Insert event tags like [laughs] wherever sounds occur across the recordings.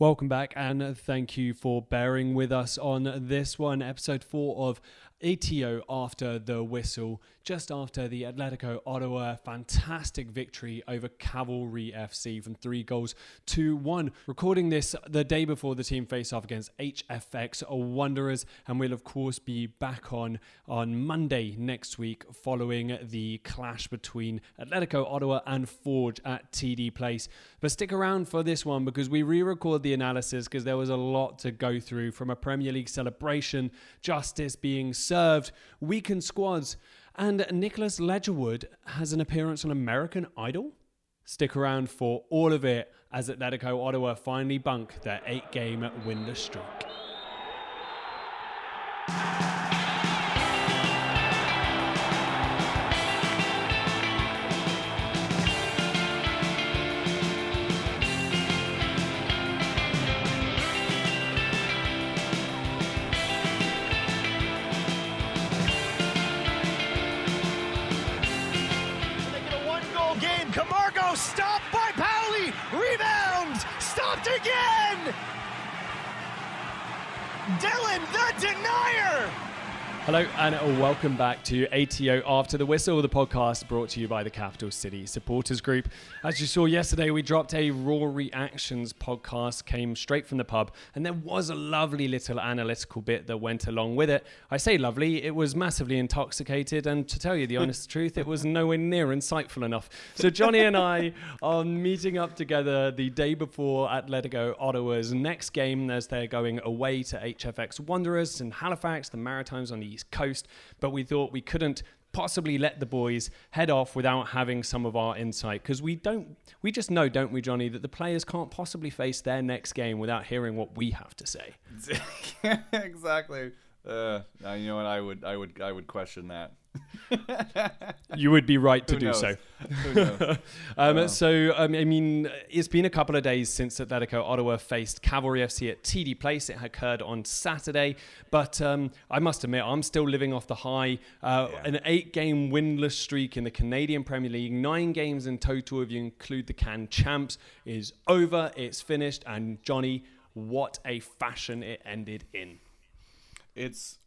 Welcome back, and thank you for bearing with us on this one, episode four of ATO after the whistle, just after the Atletico Ottawa fantastic victory over Cavalry FC from three goals to one. Recording this the day before the team face off against HFX Wanderers, and we'll of course be back on on Monday next week following the clash between Atletico Ottawa and Forge at TD Place. But stick around for this one because we re record the analysis because there was a lot to go through from a Premier League celebration, justice being served, weakened squads, and Nicholas Ledgerwood has an appearance on American Idol. Stick around for all of it as Atletico Ottawa finally bunk their eight game winless streak. And welcome back to ATO After the Whistle, the podcast brought to you by the Capital City Supporters Group. As you saw yesterday, we dropped a Raw Reactions podcast, came straight from the pub, and there was a lovely little analytical bit that went along with it. I say lovely, it was massively intoxicated, and to tell you the honest [laughs] truth, it was nowhere near insightful enough. So Johnny and I are meeting up together the day before Atletico Ottawa's next game as they're going away to HFX Wanderers in Halifax, the Maritimes on the East Coast. But we thought we couldn't possibly let the boys head off without having some of our insight because we don't we just know don't we johnny that the players can't possibly face their next game without hearing what we have to say [laughs] exactly. Uh, you know what? I would, I would, I would question that. [laughs] you would be right to do knows? so Who knows? [laughs] Um, so, um, I mean, it's been a couple of days since Atletico Ottawa faced Cavalry FC at TD Place. It occurred on Saturday, but um, I must admit, I'm still living off the high. Uh, Yeah. An eight game winless streak in the Canadian Premier League, nine games in total, if you include the Can Champs, is over. It's finished. And, Johnny, what a fashion it ended in. it's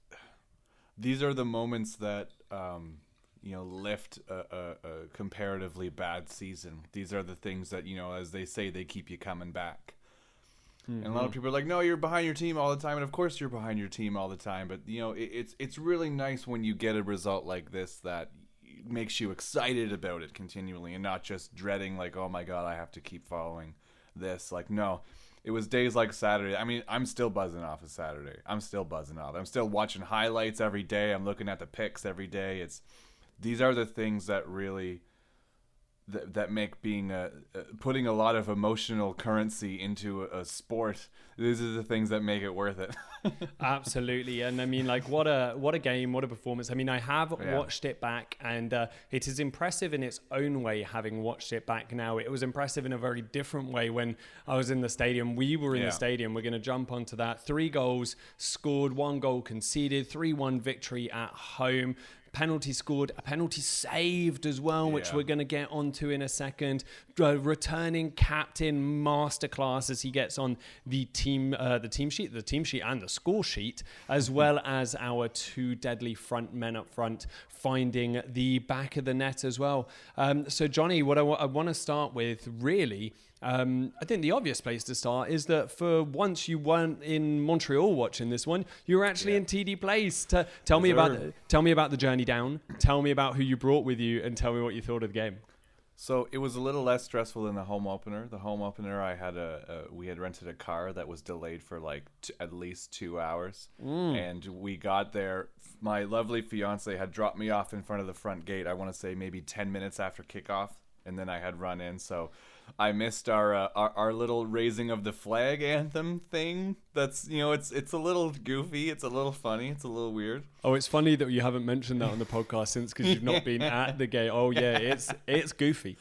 these are the moments that um, you know lift a, a, a comparatively bad season. These are the things that you know, as they say, they keep you coming back. And a lot of people are like, "No, you're behind your team all the time," and of course you're behind your team all the time. But you know, it, it's it's really nice when you get a result like this that makes you excited about it continually, and not just dreading like, "Oh my god, I have to keep following this." Like, no, it was days like Saturday. I mean, I'm still buzzing off of Saturday. I'm still buzzing off. I'm still watching highlights every day. I'm looking at the picks every day. It's these are the things that really that, that make being a uh, putting a lot of emotional currency into a, a sport. These are the things that make it worth it. [laughs] Absolutely, and I mean, like, what a what a game, what a performance. I mean, I have Yeah. watched it back, and uh, it is impressive in its own way. Having watched it back now, it was impressive in a very different way when I was in the stadium. We were in Yeah. the stadium. We're going to jump onto that. Three goals scored, one goal conceded, three-one victory at home. Penalty scored, a penalty saved as well, which Yeah. we're going to get onto in a second. Uh, returning captain masterclass as he gets on the team, uh, the team sheet, the team sheet, and the score sheet, as well as our two deadly front men up front finding the back of the net as well. Um, so, Johnny, what I want to start with really. Um, I think the obvious place to start is that for once you weren't in Montreal watching this one, you were actually Yeah. in TD Place. To, tell me about sir. tell me about the journey down. Tell me about who you brought with you, and tell me what you thought of the game. So it was a little less stressful than the home opener. The home opener, I had a, a we had rented a car that was delayed for like t- at least two hours, and we got there. My lovely fiance had dropped me off in front of the front gate. I want to say maybe ten minutes after kickoff, and then I had run in. So I missed our, uh, our our little raising of the flag anthem thing. That's you know it's it's a little goofy. It's a little funny. It's a little weird. Oh, it's funny that you haven't mentioned that on the podcast since because you've not been [laughs] at the game. Oh yeah, it's it's goofy.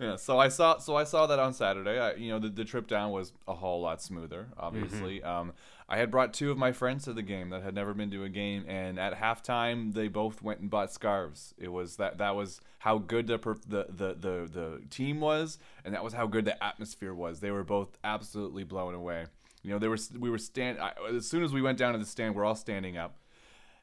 yeah, so I saw so I saw that on Saturday. I, you know, the, the trip down was a whole lot smoother. Obviously, um, I had brought two of my friends to the game that had never been to a game, and at halftime they both went and bought scarves. It was that that was how good the the, the the team was, and that was how good the atmosphere was. They were both absolutely blown away. You know, they were we were stand I, as soon as we went down to the stand, we're all standing up,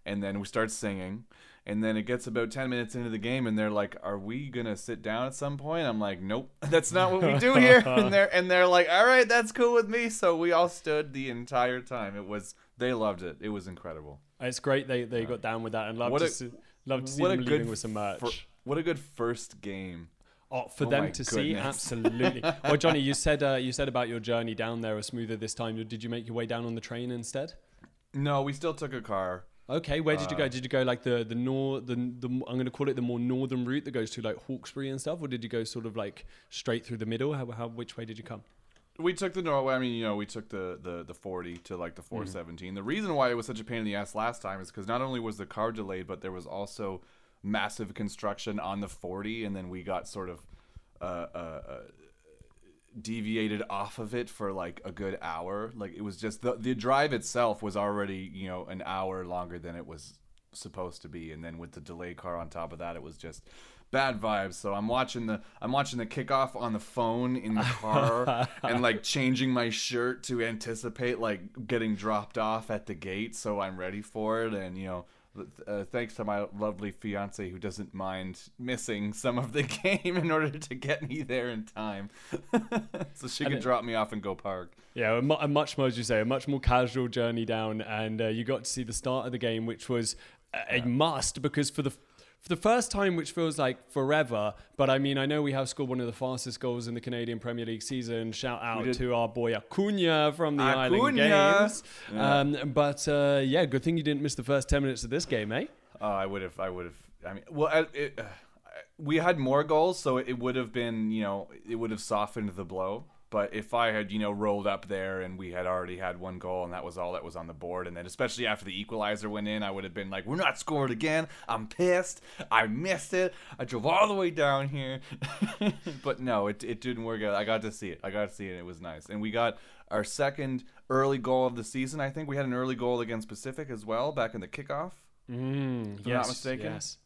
and then we start singing and then it gets about 10 minutes into the game and they're like are we gonna sit down at some point? I'm like nope [laughs] that's not what we do here. [laughs] And they're and they're like all right that's cool with me. So we all stood the entire time. It was they loved it. It was incredible. It's great they, they got down with that and love to see, love to see them leaving with some merch. fir- what a good first game. Oh, for Oh them to see, absolutely. [laughs] well, Johnny, you said uh, you said about your journey down there was smoother this time. Did you make your way down on the train instead? no we still took a car Okay, where did you Uh, go? Did you go like the the nor the, the I'm going to call it the more northern route that goes to like Hawkesbury and stuff, or did you go sort of like straight through the middle? How, how which way did you come? we took the Norway. I mean, you know, we took the, the, the 40 to like the 417. The reason why it was such a pain in the ass last time is because not only was the car delayed, but there was also massive construction on the 40, and then we got sort of uh, uh, uh, deviated off of it for like a good hour. Like it was just the the drive itself was already you know an hour longer than it was supposed to be, and then with the delay car on top of that, it was just bad vibes. So I'm watching the I'm watching the kickoff on the phone in the car [laughs] and like changing my shirt to anticipate like getting dropped off at the gate, so I'm ready for it. And you know. Uh, thanks to my lovely fiance who doesn't mind missing some of the [laughs] game in order to get me there in time, [laughs] so she And can it- drop me off and go park. Yeah, a, mu- a much more, as you say, a much more casual journey down, and uh, you got to see the start of the game, which was a, a must because for the for the first time, which feels like forever. But I mean, I know we have scored one of the fastest goals in the Canadian Premier League season. Shout out to our boy Acuna from the Island Acuna! Games. Um, but uh, yeah, good thing you didn't miss the first ten minutes of this game, eh? Oh, I would have. I would have. I mean, well, I- it, uh, we had more goals, so it would have been, you know, it would have softened the blow. But if I had, you know, rolled up there and we had already had one goal and that was all that was on the board, and then especially after the equalizer went in, I would have been like, "We're not scored again. I'm pissed. I missed it. I drove all the way down here." [laughs] but no, it it didn't work out. I got to see it. I got to see it. It was nice, and we got our second early goal of the season. I think we had an early goal against Pacific as well back in the kickoff. Mm, I'm not mistaken. Yes.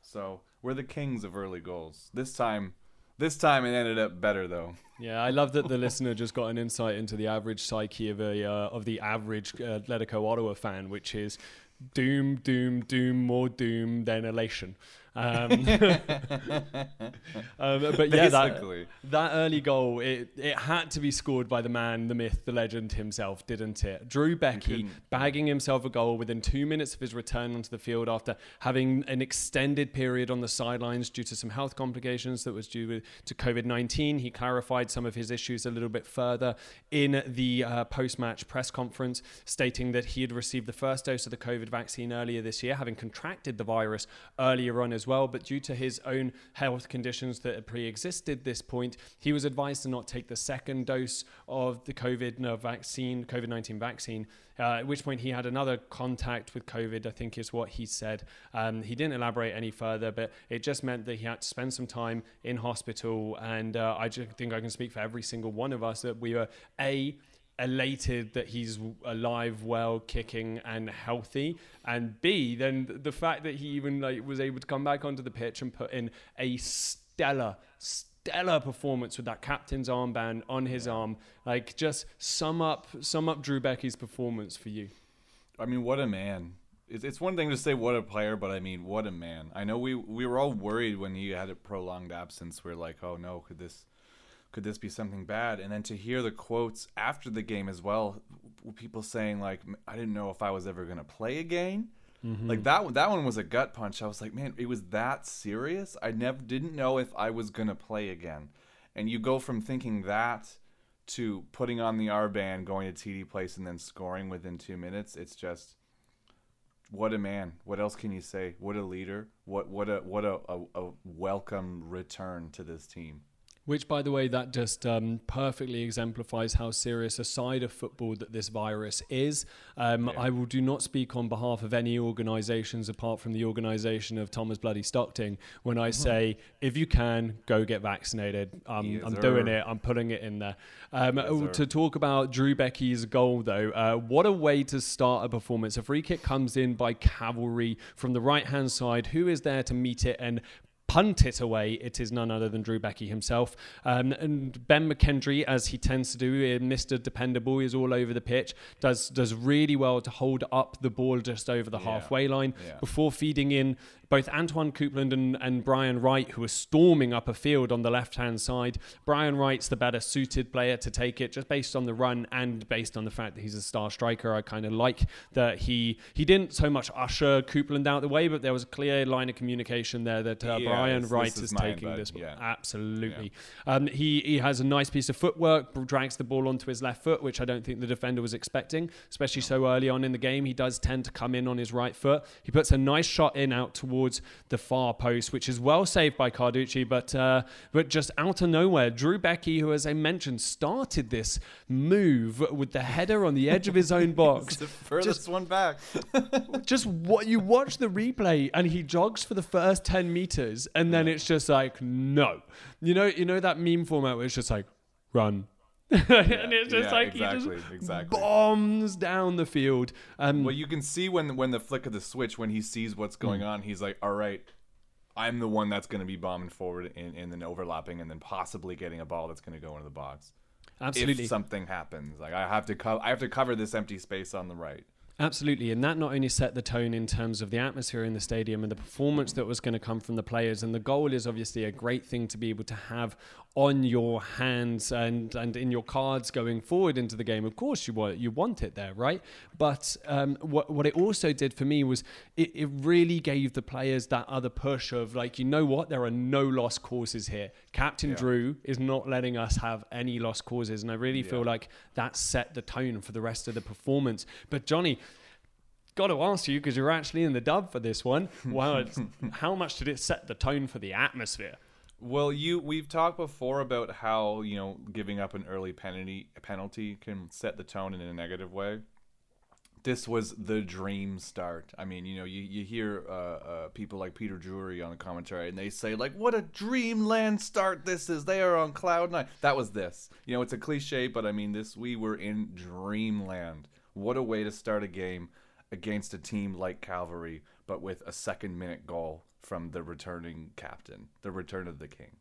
So we're the kings of early goals. This time, this time it ended up better though. Yeah, I love that the listener just got an insight into the average psyche of a uh, of the average uh, Atletico Ottawa fan, which is doom, doom, doom, more doom than elation. Um, [laughs] um, but yeah, that, that early goal, it, it had to be scored by the man, the myth, the legend himself, didn't it? Drew Beckie bagging himself a goal within two minutes of his return onto the field after having an extended period on the sidelines due to some health complications that was due to COVID 19. He clarified some of his issues a little bit further in the uh, post match press conference, stating that he had received the first dose of the COVID vaccine earlier this year, having contracted the virus earlier on as well. But due to his own health conditions that pre existed this point, he was advised to not take the second dose of the COVID no, vaccine, COVID 19 vaccine. Uh, at which point he had another contact with COVID, I think is what he said. Um, he didn't elaborate any further, but it just meant that he had to spend some time in hospital. And uh, I just think I can speak for every single one of us that we were A, elated that he's alive, well, kicking, and healthy, and B, then the fact that he even like was able to come back onto the pitch and put in a stellar, stellar performance with that captain's armband on his arm. Like, just sum up, sum up Drew Beckie's performance for you. I mean, what a man. It's, it's one thing to say what a player, but I mean, what a man. I know we we were all worried when he had a prolonged absence. We're like, oh no, could this could this be something bad? And then to hear the quotes after the game as well, people saying like, I didn't know if I was ever gonna play again. Mm-hmm. Like that one- that one was a gut punch. I was like, man, it was that serious. I never didn't know if I was gonna play again. And you go from thinking that to putting on the R band, going to TD Place, and then scoring within two minutes. It's just what a man. What else can you say? What a leader. What what a what a, a, a welcome return to this team. Which, by the way, that just um, perfectly exemplifies how serious a side of football that this virus is. Um, Yeah. I will do not speak on behalf of any organisations apart from the organisation of Thomas Bloody Stockton when I say, if you can, go get vaccinated. Um, Yes, I'm sir. doing it. I'm putting it in there. Um, Yes, oh, to talk about Drew Beckie's goal, though, uh, what a way to start a performance. A free kick comes in by cavalry from the right hand side. Who is there to meet it and punt it away? It is none other than Drew Beckie himself. Um, and Ben McKendry, as he tends to do, uh, Mr. Dependable, is all over the pitch, does, does really well to hold up the ball just over the Yeah. halfway line Yeah. before feeding in both Antoine Coupland and, and Brian Wright, who are storming up a field on the left hand side. Brian Wright's the better suited player to take it, just based on the run and based on the fact that he's a star striker. I kind of like that he he didn't so much usher Coupland out the way, but there was a clear line of communication there that uh, Yeah, Brian Wright is, is taking this. Yeah. Absolutely. Um, he, he has a nice piece of footwork, drags the ball onto his left foot, which I don't think the defender was expecting, especially so early on in the game. He does tend to come in on his right foot. He puts a nice shot in out towards the far post, which is well saved by Carducci, but uh, but just out of nowhere, Drew Beckie, who, as I mentioned, started this move with the header on the edge of his own [laughs] box. The furthest one back. [laughs] just what you watch the replay and he jogs for the first 10 meters and then it's just like no you know you know that meme format where it's just like run [laughs] and it's just yeah, like he just exactly. bombs down the field um Well, you can see when when the flick of the switch, when he sees what's going Hmm. on, he's like, "All right, I'm the one that's going to be bombing forward and, and then overlapping, and then possibly getting a ball that's going to go into the box. absolutely If something happens, like I have to co- I have to cover this empty space on the right. Absolutely, and that not only set the tone in terms of the atmosphere in the stadium and the performance that was going to come from the players, and the goal is obviously a great thing to be able to have on your hands and and in your cards going forward into the game. Of course, you want you want it there, right? But um, what what it also did for me was it, it really gave the players that other push of like, you know what, there are no lost causes here. Captain Drew is not letting us have any lost causes, and I really feel like that set the tone for the rest of the performance. But Johnny got to ask you because you're actually in the dub for this one. [laughs] Wow, how much did it set the tone for the atmosphere? Well, you we've talked before about how you know giving up an early penalty penalty can set the tone in a negative way. This was the dream start. I mean, you know, you, you hear uh, uh, people like Peter Drury on the commentary, and they say like, "What a dreamland start this is! They are on cloud nine. That was this. You know, it's a cliche, but I mean, this we were in dreamland. What a way to start a game against a team like Cavalry, but with a second minute goal from the returning captain, the return of the king.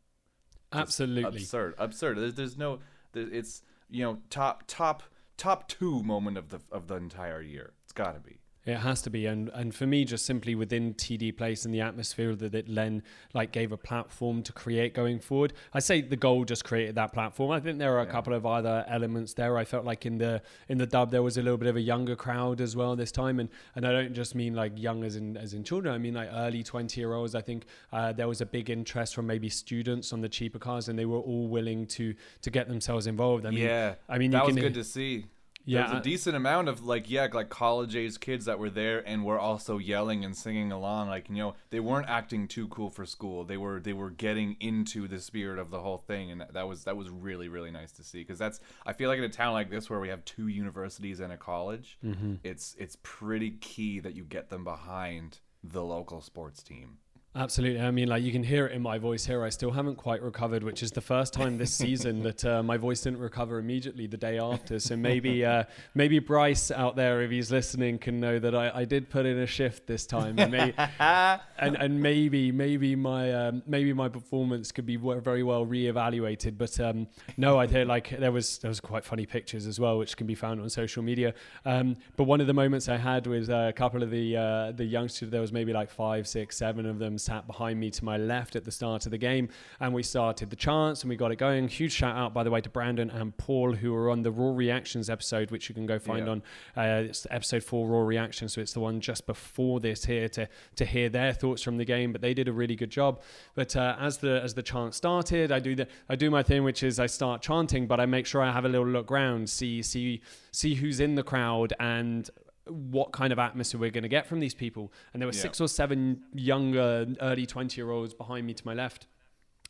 Absolutely. absurd absurd. There's, there's no there, it's you know top top top two moment of the of the entire year. It's got to be It has to be, and and for me, just simply within TD Place and the atmosphere that it Len like gave a platform to create going forward. I say the goal just created that platform. I think there are a couple of other elements there. I felt like in the in the dub there was a little bit of a younger crowd as well this time, and and I don't just mean like young as in as in children. I mean like early twenty year olds. I think uh, there was a big interest from maybe students on the cheaper cars, and they were all willing to to get themselves involved. I mean, yeah I mean that was can good to see Yeah, There's a decent amount of like yeah like college age kids that were there and were also yelling and singing along like you know they weren't acting too cool for school they were they were getting into the spirit of the whole thing and that was that was really really nice to see because that's I feel like in a town like this where we have two universities and a college Mm-hmm. it's it's pretty key that you get them behind the local sports team Absolutely. I mean, like you can hear it in my voice here. I still haven't quite recovered, which is the first time this [laughs] season that uh, my voice didn't recover immediately the day after. So maybe, uh, maybe Bryce out there, if he's listening, can know that I, I did put in a shift this time, and, may, [laughs] and, and maybe, maybe my, um, maybe my performance could be very well reevaluated. But um, no, I think like there was there was quite funny pictures as well, which can be found on social media. Um, but one of the moments I had with uh, a couple of the uh, the youngsters, there was maybe like five, six, seven of them sat behind me to my left at the start of the game, and we started the chants and we got it going. Huge shout out, by the way, to Brandon and Paul who were on the Raw Reactions episode, which you can go find Yeah. on uh, it's episode four Raw Reactions. So it's the one just before this here to to hear their thoughts from the game. But they did a really good job. But uh, as the as the chant started, I do the I do my thing, which is I start chanting, but I make sure I have a little look round, see see see who's in the crowd and what kind of atmosphere we're going to get from these people. And there were Yeah. six or seven younger, early 20 year olds behind me to my left.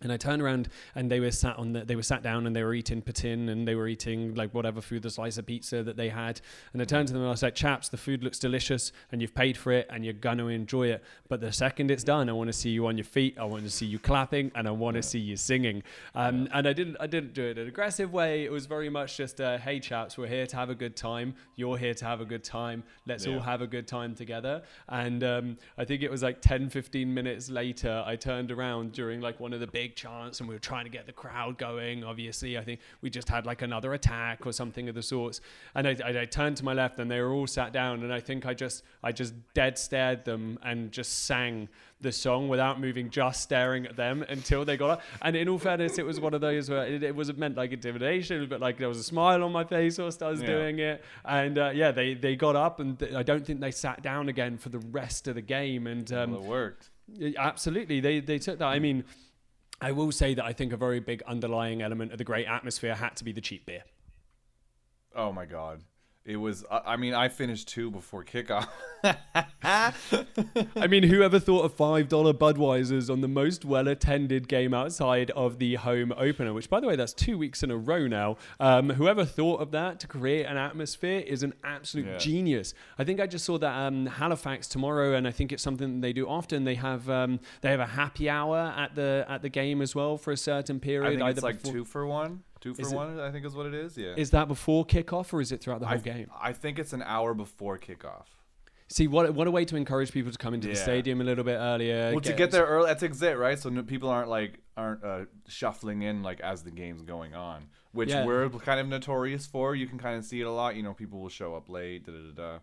And I turned around and they were sat on the, they were sat down and they were eating patin and they were eating like whatever food, the slice of pizza that they had. And I turned to them and I was like, chaps, the food looks delicious and you've paid for it and you're going to enjoy it. But the second it's done, I want to see you on your feet. I want to see you clapping and I want to see you singing. Um, and I didn't, I didn't do it in an aggressive way. It was very much just, uh, hey chaps, we're here to have a good time. You're here to have a good time. Let's all have a good time together. And um, I think it was like 10, 15 minutes later, I turned around during like one of the big chants and we were trying to get the crowd going. Obviously, I think we just had like another attack or something of the sorts. And I, I, I turned to my left and they were all sat down. And I think I just, I just dead stared them and just sang the song without moving, just staring at them until they got up. And in all fairness, it was one of those where it, it wasn't meant like intimidation, but like there was a smile on my face whilst I was Yeah. doing it. And uh, yeah, they, they got up and th- I don't think they sat down again for the rest of the game. And um, well, it worked. Absolutely, they they took that. I mean, I will say that I think a very big underlying element of the great atmosphere had to be the cheap beer. Oh my god. It was. I mean, I finished two before kickoff. [laughs] I mean, whoever thought of five dollar Budweisers on the most well attended game outside of the home opener? Which, by the way, that's two weeks in a row now. Um, whoever thought of that to create an atmosphere is an absolute Yeah. genius. I think I just saw that um, Halifax tomorrow, and I think it's something they do often. They have um, they have a happy hour at the at the game as well for a certain period. I think it's like before- two for one. Two for Is it- one. I think is what it is. Yeah. Is that before kickoff or is it throughout the whole I, game? I think it's an hour before kickoff. See, what what a way to encourage people to come into the stadium a little bit earlier. Well, to get there early, that's exact, right? So no, people aren't like aren't uh, shuffling in like as the game's going on, which Yeah. we're kind of notorious for. You can kind of see it a lot. You know, people will show up late. Da da da.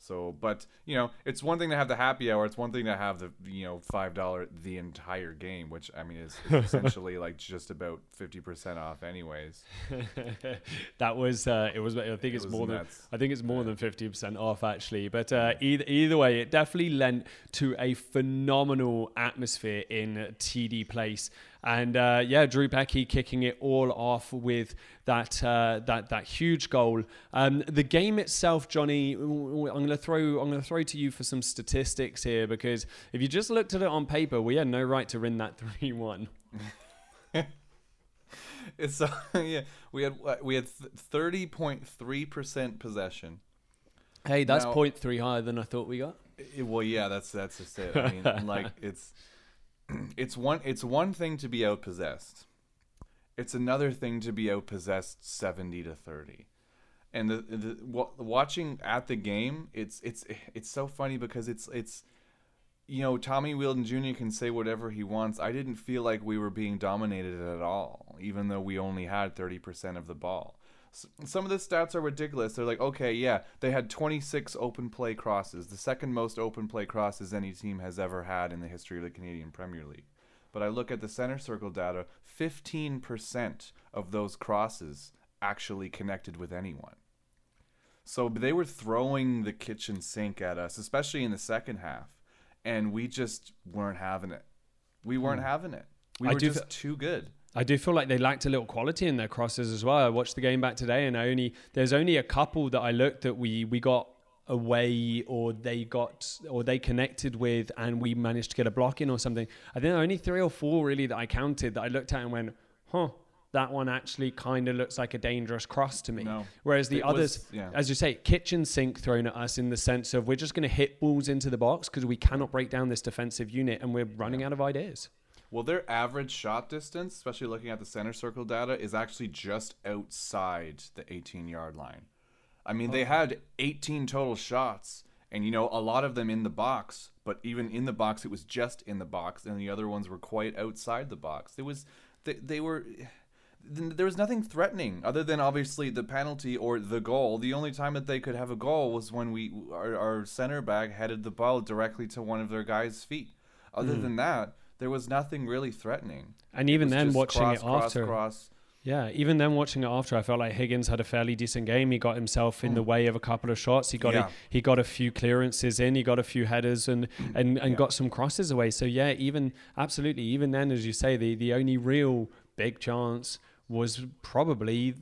So, but you know, it's one thing to have the happy hour. It's one thing to have the you know five dollar the entire game, which I mean is, is essentially like just about fifty percent off, anyways. [laughs] that was uh, it was I think it's was more than. I think it's more than fifty percent off actually. But uh, either either way, it definitely lent to a phenomenal atmosphere in TD Place. And uh, yeah, Drew Beckie kicking it all off with that uh, that that huge goal. Um, the game itself, Johnny, I'm going to throw I'm to throw to you for some statistics here because if you just looked at it on paper, we had no right to win that [laughs] three one. [laughs] It's uh, [laughs] yeah, we had we had thirty point three percent possession. Hey, that's Now- point three higher than I thought we got. Eh, Well, yeah, that's that's just it. I mean, like it's [clears throat] it's one it's one thing to be outpossessed. It's another thing to be outpossessed seventy to thirty. And the, the watching at the game, it's it's it's so funny because it's it's you know Tommy Wheeldon Jr. can say whatever he wants. I didn't feel like we were being dominated at all, even though we only had thirty percent of the ball. Some of the stats are ridiculous. They're like, okay, yeah, they had 26 open play crosses, the second most open play crosses any team has ever had in the history of the Canadian Premier League. But I look at the center circle data, 15% of those crosses actually connected with anyone. So they were throwing the kitchen sink at us, especially in the second half, and we just weren't having it. We weren't hmm. having it. We I were just fe- too good. I do feel like they lacked a little quality in their crosses as well. I watched the game back today, and I only there's only a couple that I looked that we we got away or they got or they connected with, and we managed to get a block in or something. I think only three or four really that I counted that I looked at and went, huh. That one actually kind of looks like a dangerous cross to me. No. Whereas the It was- others, yeah. as you say, kitchen sink thrown at us in the sense of we're just going to hit balls into the box because we cannot break down this defensive unit and we're running out of ideas. Well, their average shot distance, especially looking at the center circle data, is actually just outside the 18 yard line. I mean, they oh. had 18 total shots, and you know, a lot of them in the box, but even in the box, it was just in the box, and the other ones were quite outside the box. It was, they, they were. There was nothing threatening other than obviously the penalty or the goal. The only time that they could have a goal was when we our, our center back headed the ball directly to one of their guys' feet. Other mm. than that, there was nothing really threatening. And even then, watching cross, it cross, after, cross. Yeah, even then watching it after, I felt like Higgins had a fairly decent game. He got himself in the way of a couple of shots. He got Mm. Yeah. a, he got a few clearances in. He got a few headers and and, and got some crosses away. So yeah, even absolutely, even then, as you say, the the only real big chance was probably,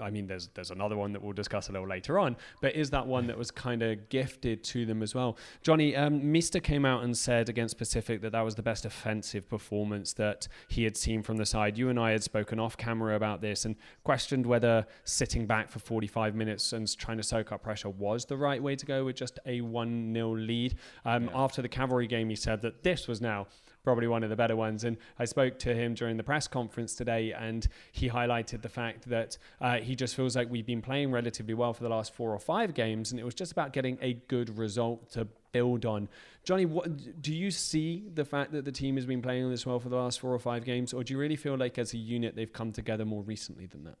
I mean, there's there's another one that we'll discuss a little later on, but is that one that was kind of gifted to them as well? Johnny, um, Mista came out and said against Pacific that that was the best offensive performance that he had seen from the side. You and I had spoken off camera about this and questioned whether sitting back for 45 minutes and trying to soak up pressure was the right way to go with just a 1 0 lead. Um, yeah. After the cavalry game, he said that this was now probably one of the better ones. And I spoke to him during the press conference today, and he highlighted the fact that uh, he just feels like we've been playing relatively well for the last four or five games, and it was just about getting a good result to build on. Johnny, what do you see the fact that the team has been playing this well for the last four or five games, or do you really feel like as a unit they've come together more recently than that?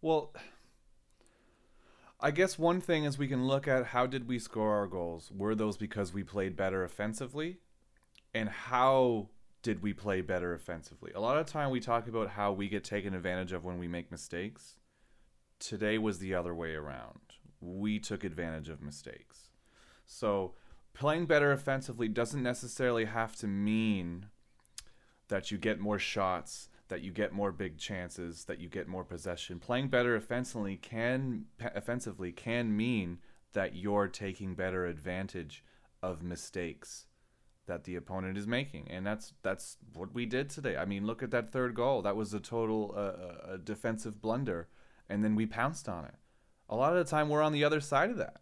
Well, I guess one thing is we can look at how did we score our goals? Were those because we played better offensively? And how did we play better offensively? A lot of time we talk about how we get taken advantage of when we make mistakes. Today was the other way around. We took advantage of mistakes. So playing better offensively doesn't necessarily have to mean that you get more shots, that you get more big chances, that you get more possession. Playing better offensively can offensively can mean that you're taking better advantage of mistakes that the opponent is making, and that's that's what we did today. I mean, look at that third goal. That was a total uh, a defensive blunder, and then we pounced on it. A lot of the time, we're on the other side of that.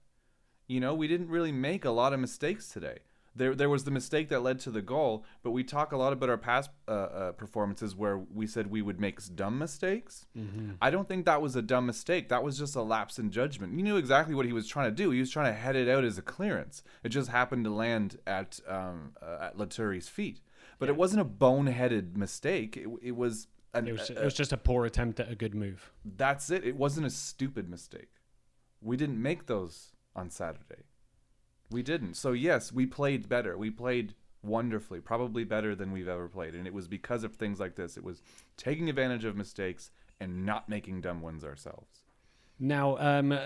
You know, we didn't really make a lot of mistakes today there there was the mistake that led to the goal, but we talk a lot about our past uh, uh, performances where we said we would make dumb mistakes. Mm-hmm. I don't think that was a dumb mistake. That was just a lapse in judgment. You knew exactly what he was trying to do. He was trying to head it out as a clearance. It just happened to land at um, uh, at Laturi's feet. But yeah. it wasn't a boneheaded mistake. It, it was an, it, was, it was just a poor attempt at a good move. That's it. It wasn't a stupid mistake. We didn't make those on Saturday. We didn't. So yes, we played better. We played wonderfully, probably better than we've ever played, and it was because of things like this. It was taking advantage of mistakes and not making dumb ones ourselves. Now, um,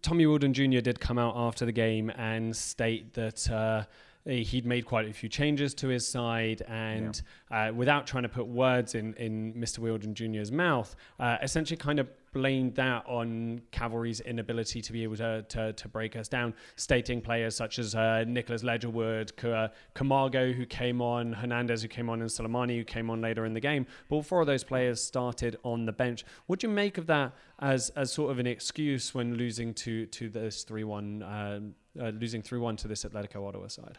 Tommy Wheeldon Jr. did come out after the game and state that. Uh, he'd made quite a few changes to his side, and yeah. uh, without trying to put words in, in Mr. Wheeldon Jr.'s mouth, uh, essentially kind of blamed that on Cavalry's inability to be able to, to, to break us down, stating players such as uh, Nicholas Ledgerwood, K- Camargo, who came on, Hernandez, who came on, and Soleimani, who came on later in the game. But all four of those players started on the bench. What do you make of that as, as sort of an excuse when losing to, to this 3 1, uh, uh, losing 3 1 to this Atletico Ottawa side?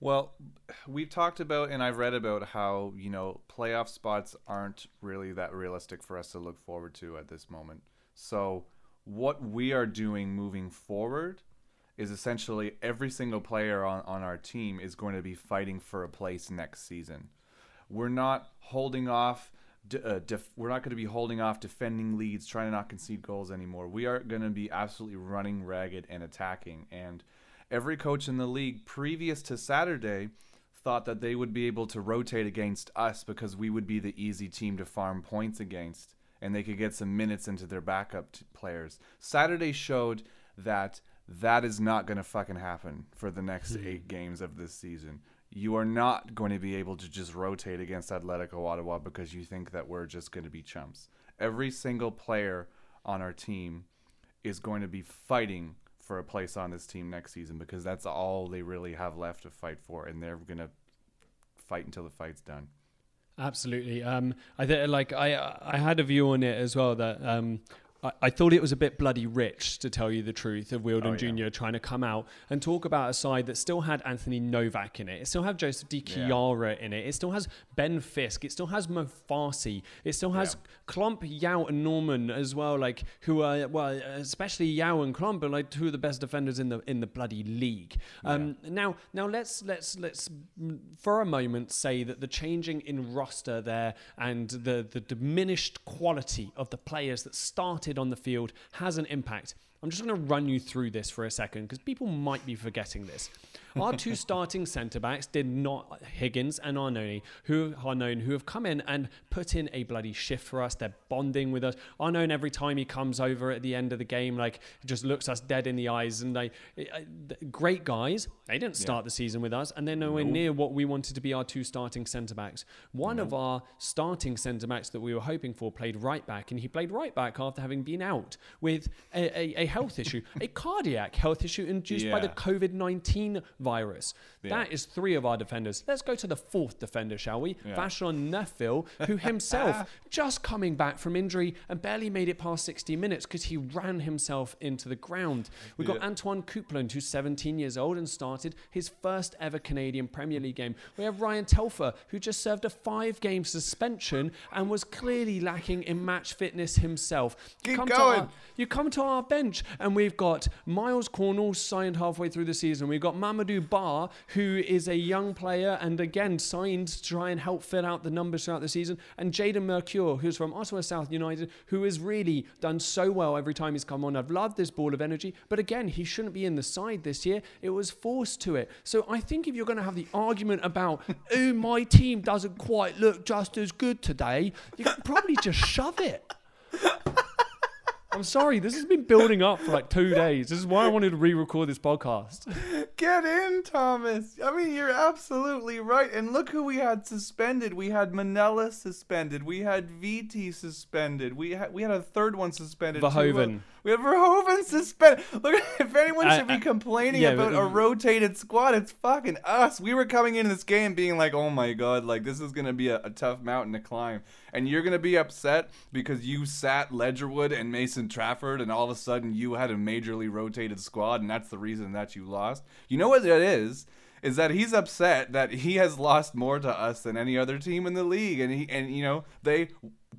Well, we've talked about and I've read about how, you know, playoff spots aren't really that realistic for us to look forward to at this moment. So, what we are doing moving forward is essentially every single player on, on our team is going to be fighting for a place next season. We're not holding off. Uh, def- we're not going to be holding off defending leads, trying to not concede goals anymore. We are going to be absolutely running ragged and attacking. And every coach in the league previous to Saturday thought that they would be able to rotate against us because we would be the easy team to farm points against and they could get some minutes into their backup t- players. Saturday showed that that is not going to fucking happen for the next hmm. 8 games of this season. You are not going to be able to just rotate against Atletico Ottawa because you think that we're just going to be chumps. Every single player on our team is going to be fighting for a place on this team next season because that's all they really have left to fight for, and they're gonna fight until the fight's done. Absolutely. Um, I think like I I had a view on it as well that um, I, I thought it was a bit bloody rich, to tell you the truth, of Wheeldon oh, yeah. Jr. trying to come out and talk about a side that still had Anthony Novak in it. It still had Joseph Di Chiara yeah. in it. It still has Ben Fisk. It still has Mo Farsi. It still has yeah. Klomp, Yao, and Norman as well. Like who are well, especially Yao and Klomp, are like two of the best defenders in the in the bloody league. Um, now, now let's let's let's for a moment say that the changing in roster there and the the diminished quality of the players that started on the field has an impact. I'm just going to run you through this for a second because people might be forgetting this. Our two [laughs] starting centre backs did not Higgins and Arnone, who are known who have come in and put in a bloody shift for us. They're bonding with us. Arnone every time he comes over at the end of the game, like just looks us dead in the eyes. And they eh, eh, great guys. They didn't start yeah. the season with us, and they're nowhere near what we wanted to be our two starting centre backs. One of our starting centre backs that we were hoping for played right back, and he played right back after having been out with a, a, a health issue, a cardiac health issue induced yeah. by the COVID 19 virus. Yeah. That is three of our defenders. Let's go to the fourth defender, shall we? Yeah. Vashon Neufville, who himself [laughs] just coming back from injury and barely made it past 60 minutes because he ran himself into the ground. We've got Antoine Coupland, who's 17 years old and started his first ever Canadian Premier League game. We have Ryan Telfer, who just served a five game suspension and was clearly lacking in match fitness himself. Keep come going. Our, you come to our bench and we've got Miles Cornell signed halfway through the season. We've got Mamadou Ba, who is a young player and again signed to try and help fill out the numbers throughout the season. And Jaden Mercure, who's from Ottawa South United, who has really done so well every time he's come on. I've loved this ball of energy, but again, he shouldn't be in the side this year. It was forced to it. So I think if you're going to have the argument about, [laughs] oh, my team doesn't quite look just as good today, you can probably just shove it. [laughs] I'm sorry, this has been building up for like two days. This is why I wanted to re-record this podcast. Get in, Thomas. I mean, you're absolutely right. And look who we had suspended. We had Mannella suspended. We had Viti suspended. We had we had a third one suspended. Verhoven. We have Verhoven suspended. Look, [laughs] if anyone should be complaining yeah, about but, a rotated squad, it's fucking us. We were coming into this game being like, "Oh my god, like this is gonna be a, a tough mountain to climb," and you're gonna be upset because you sat Ledgerwood and Mason Trafford, and all of a sudden you had a majorly rotated squad, and that's the reason that you lost. You know what that is? Is that he's upset that he has lost more to us than any other team in the league, and he and you know they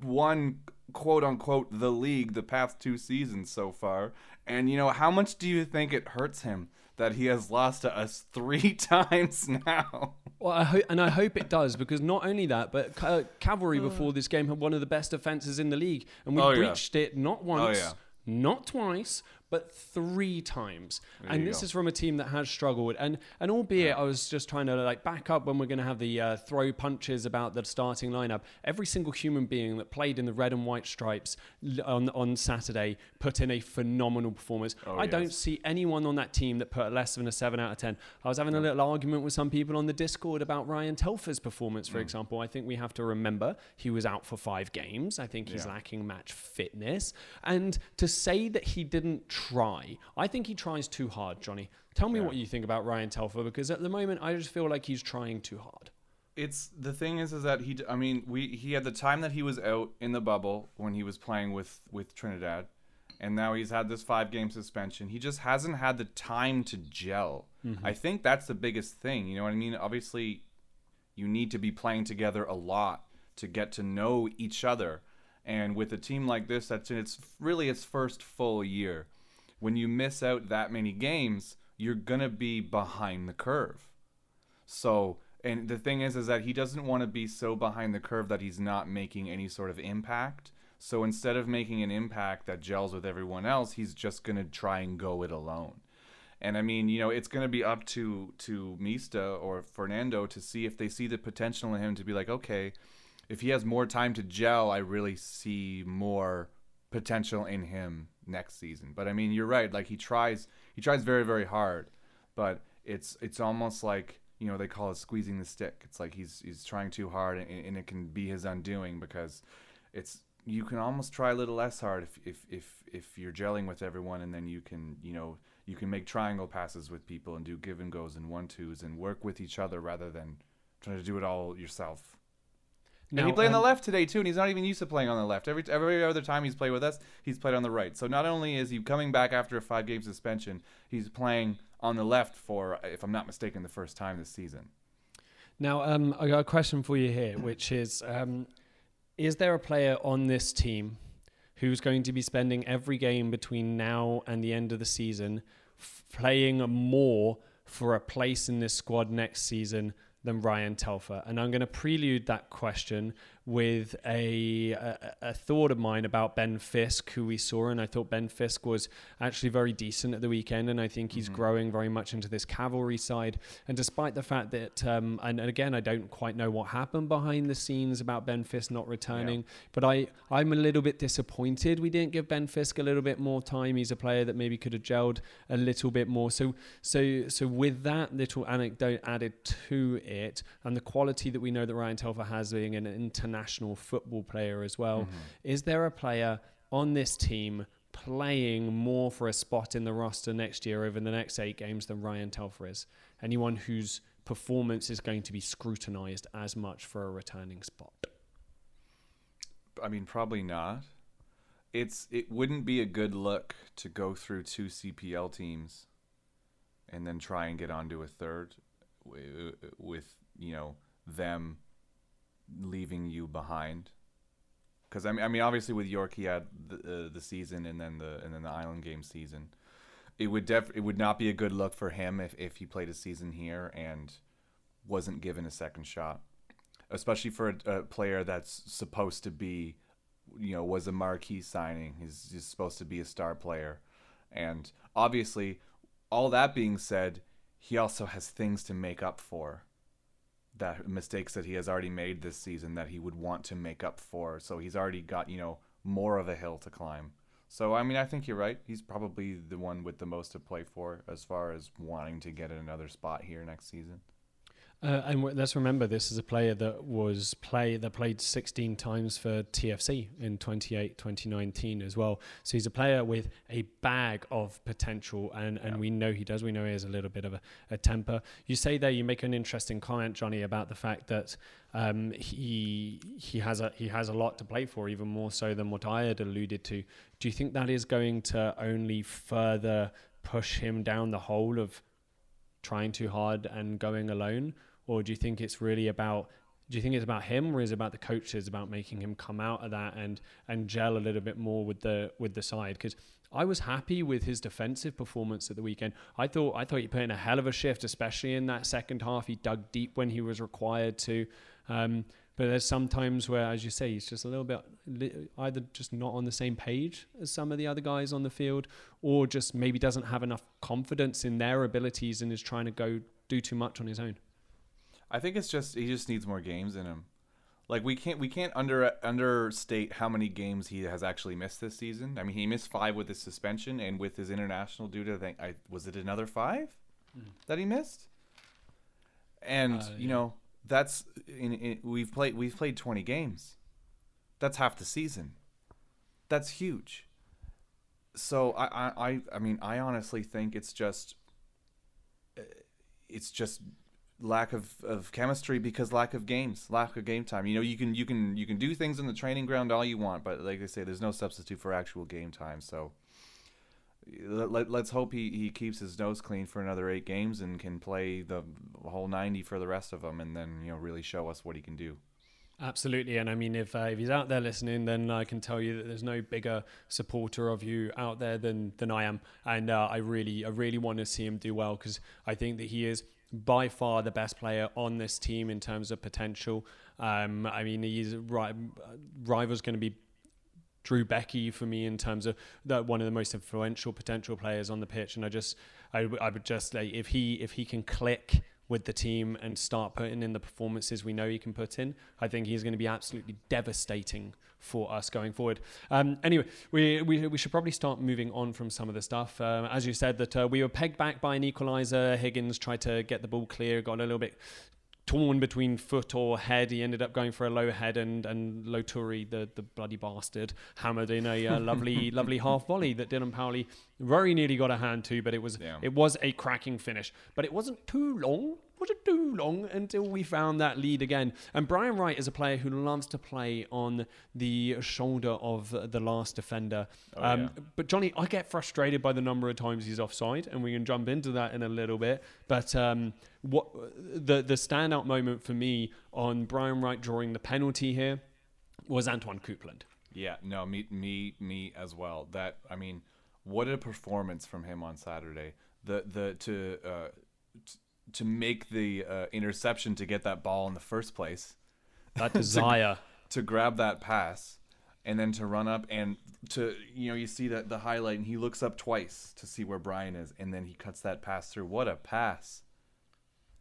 won quote unquote the league the past two seasons so far. And you know, how much do you think it hurts him that he has lost to us [laughs] three times now? Well, I ho- and I hope it does because not only that, but uh, Cavalry before this game had one of the best defenses in the league, and we oh, breached yeah. it not oh, once, oh, yeah. not twice, but three times. There and this go. is from a team that has struggled. And and albeit yeah. I was just trying to like back up when we're going to have the uh, throw punches about the starting lineup. Every single human being that played in the red and white stripes on on Saturday put in a phenomenal performance. Oh, I yes. don't see anyone on that team that put less than a seven out of ten. I was having a little argument with some people on the Discord about Ryan Telfer's performance, for mm. example. I think we have to remember he was out for five games. I think he's yeah. lacking match fitness, and to say that he didn't try. I think he tries too hard, Johnny. Tell me yeah. what you think about Ryan Telfer because at the moment I just feel like he's trying too hard. It's the thing is is that he I mean we he had the time that he was out in the bubble when he was playing with with Trinidad and now he's had this 5 game suspension. He just hasn't had the time to gel. Mm-hmm. I think that's the biggest thing, you know what I mean? Obviously you need to be playing together a lot to get to know each other. And with a team like this that's in its really its first full year, when you miss out that many games, you're gonna be behind the curve. So, and the thing is, is that he doesn't want to be so behind the curve that he's not making any sort of impact. So instead of making an impact that gels with everyone else, he's just gonna try and go it alone. And I mean, you know, it's going to be up to to Mista or Fernando to see if they see the potential in him to be like, okay, if he has more time to gel, I really see more potential in him next season. But I mean, you're right. Like he tries, he tries very, very hard, but it's it's almost like you know they call it squeezing the stick. It's like he's he's trying too hard, and, and it can be his undoing because it's you can almost try a little less hard if if if if you're gelling with everyone, and then you can you know you can make triangle passes with people and do give and goes and one twos and work with each other rather than trying to do it all yourself. Now, and he played on the left today too, and he's not even used to playing on the left. Every every other time he's played with us, he's played on the right. So not only is he coming back after a five game suspension, he's playing on the left for, if I'm not mistaken, the first time this season. Now, um, I got a question for you here, which is: um, Is there a player on this team who's going to be spending every game between now and the end of the season f- playing more for a place in this squad next season than Ryan Telfer? And I'm going to prelude that question with a, a, a thought of mine about Ben Fisk, who we saw, and I thought Ben Fisk was actually very decent at the weekend, and I think he's mm-hmm. growing very much into this cavalry side. And despite the fact that, um, and, and, again, I don't quite know what happened behind the scenes about Ben Fisk not returning, yeah. but I I'm a little bit disappointed we didn't give Ben Fisk a little bit more time. He's a player that maybe could have gelled a little bit more. So so so with that little anecdote added to it, and the quality that we know that Ryan Telfer has being an international football player as well, mm-hmm. is there a player on this team playing more for a spot in the roster next year over the next eight games than Ryan Telfer is? Anyone whose performance is going to be scrutinized as much for a returning spot? I mean, probably not. It's it wouldn't be a good look to go through two CPL teams and then try and get onto a third with you know them leaving you behind because I mean, I mean, obviously with York he had the uh, the season and then the and then the Island game season. It would def it would not be a good look for him if if he played a season here and wasn't given a second shot, especially for a, a player that's supposed to be, you know, was a marquee signing. He's, he's supposed to be a star player, and obviously, all that being said, he also has things to make up for that mistakes that he has already made this season that he would want to make up for. So he's already got, you know, more of a hill to climb. So I mean, I think you're right. He's probably the one with the most to play for as far as wanting to get in another spot here next season. Uh, and let's remember, this is a player that was play that played 16 times for TFC in 28, 2019 as well. So he's a player with a bag of potential, and, and yeah. we know he does. We know he has a little bit of a, a, temper. You say there, you make an interesting comment, Johnny, about the fact that um, he he has a he has a lot to play for, even more so than what I had alluded to. Do you think that is going to only further push him down the hole of trying too hard and going alone? Or do you think it's really about do you think it's about him or is it about the coaches about making him come out of that and and gel a little bit more with the with the side because I was happy with his defensive performance at the weekend. I thought I thought he put in a hell of a shift, especially in that second half. He dug deep when he was required to. Um, but there's sometimes where, as you say, he's just a little bit either just not on the same page as some of the other guys on the field, or just maybe doesn't have enough confidence in their abilities and is trying to go do too much on his own. I think it's just he just needs more games in him. Like we can't we can't under understate how many games he has actually missed this season. I mean, he missed five with his suspension and with his international duty. I think I was it another five mm. that he missed. And uh, you know that's in, in, we've played we've played twenty games. That's half the season. That's huge. So I I I mean I honestly think it's just it's just lack of, of chemistry because lack of games, lack of game time. You know, you can you can you can do things in the training ground all you want, but like I say, there's no substitute for actual game time. So let, us hope he, he keeps his nose clean for another eight games and can play the whole 90 for the rest of them and then you know really show us what he can do Absolutely, and I mean, if uh, if he's out there listening, then I can tell you that there's no bigger supporter of you out there than than I am, and uh, I really I really want to see him do well because I think that he is by far the best player on this team in terms of potential. Um, I mean, he's right. Rival's going to be Drew Beckie for me in terms of that one of the most influential potential players on the pitch, and I just I, I would just like if he if he can click with the team and start putting in the performances we know he can put in, I think he's going to be absolutely devastating for us going forward. Um, anyway, we, we, we should probably start moving on from some of the stuff. Um, as you said, that uh, we were pegged back by an equaliser. Higgins tried to get the ball clear, got a little bit torn between foot or head. He ended up going for a low head, and and Loturi, the the bloody bastard, hammered in a uh, lovely [laughs] lovely half volley that Dylon Powley very nearly got a hand too, but it was yeah. it was a cracking finish. But it wasn't too long wasn't too long until we found that lead again. And Brian Wright is a player who loves to play on the shoulder of the last defender. Oh, um, yeah. But Johnny, I get frustrated by the number of times he's offside, and we can jump into that in a little bit. But um, what the the standout moment for me on Brian Wright drawing the penalty here was Antoine Coupland. Yeah, no, me, me, me as well. That I mean, what a performance from him on Saturday. The the to uh, to make the uh, interception to get that ball in the first place. That [laughs] desire. to grab that pass and then to run up and to you know you see that the highlight and he looks up twice to see where Brian is and then he cuts that pass through. What a pass!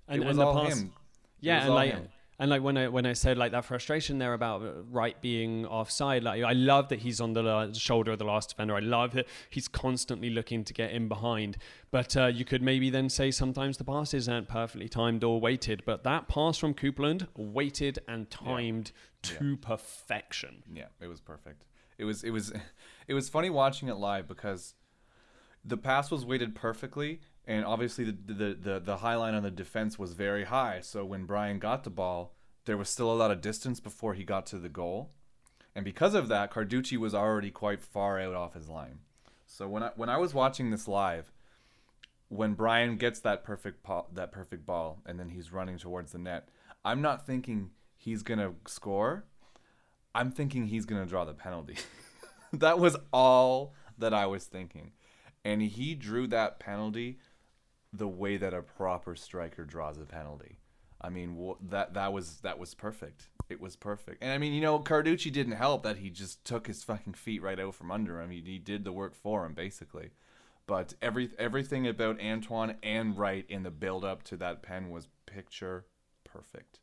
And, it was all pass- him. Yeah, and like him. And like when I when I said like that frustration there about uh, Wright being offside, like I love that he's on the la- shoulder of the last defender. I love that he's constantly looking to get in behind. But uh, you could maybe then say sometimes the passes aren't perfectly timed or weighted. But that pass from Coupland, weighted and timed to perfection. Yeah, it was perfect. It was it was [laughs] it was funny watching it live because the pass was weighted perfectly and obviously the the the, the high line on the defense was very high. So when Brian got the ball, there was still a lot of distance before he got to the goal. And because of that, Carducci was already quite far out off his line. So when I when I was watching this live, when Brian gets that perfect po- that perfect ball and then he's running towards the net, I'm not thinking he's gonna score. I'm thinking he's gonna draw the penalty. [laughs] that was all that I was thinking, and he drew that penalty the way that a proper striker draws a penalty. I mean, wh- that that was that was perfect. It was perfect. And I mean, you know, Carducci didn't help that he just took his fucking feet right out from under him. He, he did the work for him basically. But every everything about Antoine and Wright in the build up to that pen was picture perfect.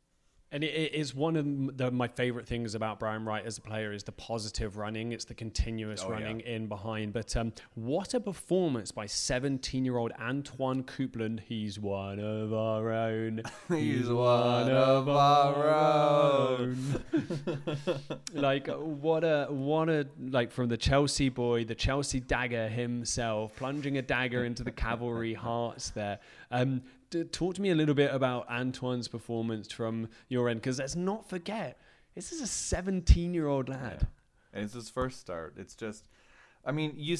And it, it is one of the, my favorite things about Brian Wright as a player is the positive running. It's the continuous Oh, yeah. running in behind. But um, what a performance by 17-year-old Antoine Coupland. He's one of our own. [laughs] He's one of our own. [laughs] like what a what a like from the Chelsea boy, the Chelsea dagger himself, plunging a dagger into the cavalry [laughs] hearts there. Um, d- talk to me a little bit about Antoine's performance from your end, because let's not forget this is a 17 year old lad. and it's his first start. It's just, I mean, you,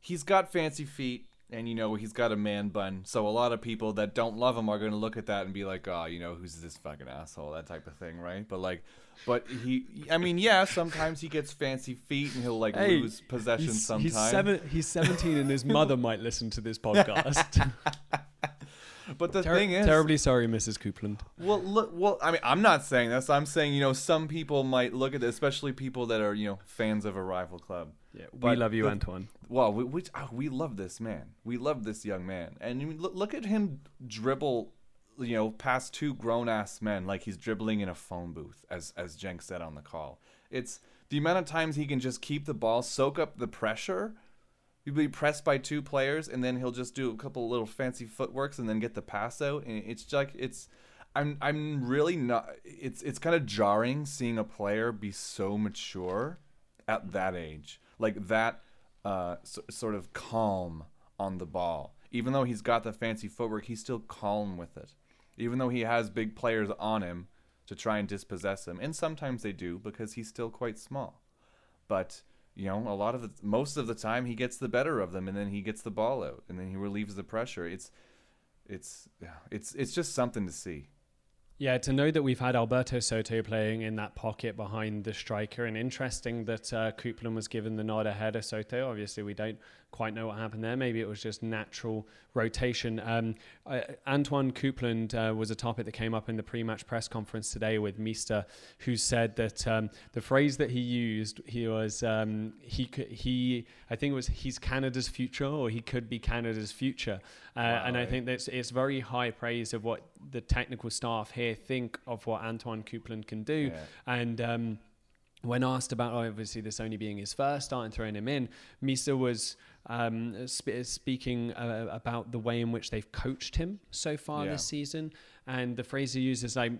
he's got fancy feet, and you know he's got a man bun. So a lot of people that don't love him are going to look at that and be like, oh, you know, who's this fucking asshole? That type of thing, right? But like, but he, I mean, yeah, sometimes he gets fancy feet and he'll like Hey, lose possession He's, sometimes. he's, seven, he's 17 and his [laughs] mother might listen to this [laughs] podcast. [laughs] but the Ter- thing is, terribly sorry, Mrs. Coupland. Well, look. Well, I mean, I'm not saying this. I'm saying you know some people might look at this, especially people that are you know fans of a rival club. Yeah, we But love you, the- Antoine. Well, we we, oh, we love this man. We love this young man, and you look, look at him dribble. You know, past two grown ass men like he's dribbling in a phone booth, as as Jenk said on the call. It's the amount of times he can just keep the ball, soak up the pressure. He'll be pressed by two players, and then he'll just do a couple little fancy footworks, and then get the pass out. And it's like it's, I'm I'm really not. It's it's kind of jarring seeing a player be so mature at that age, like that, uh, s- sort of calm on the ball. Even though he's got the fancy footwork, he's still calm with it. Even though he has big players on him to try and dispossess him, and sometimes they do because he's still quite small. But you know, a lot of the most of the time he gets the better of them, and then he gets the ball out, and then he relieves the pressure. It's it's it's it's just something to see. Yeah, to know that we've had Alberto Soto playing in that pocket behind the striker, and interesting that uh, was given the nod ahead of Soto. Obviously, we don't quite know what happened there. Maybe it was just natural rotation. Um, uh, Antoine Coupland uh, was a topic that came up in the pre-match press conference today with Mista, who said that um, the phrase that he used, he was um, he could, he I think it was he's Canada's future, or he could be Canada's future. Uh, and I think that's it's very high praise of what the technical staff here think of what Antoine Coupland can do. Yeah. And um, when asked about obviously this only being his first start and throwing him in, Mista was um, sp- speaking uh, about the way in which they've coached him so far Yeah. this season. And the phrase he uses, like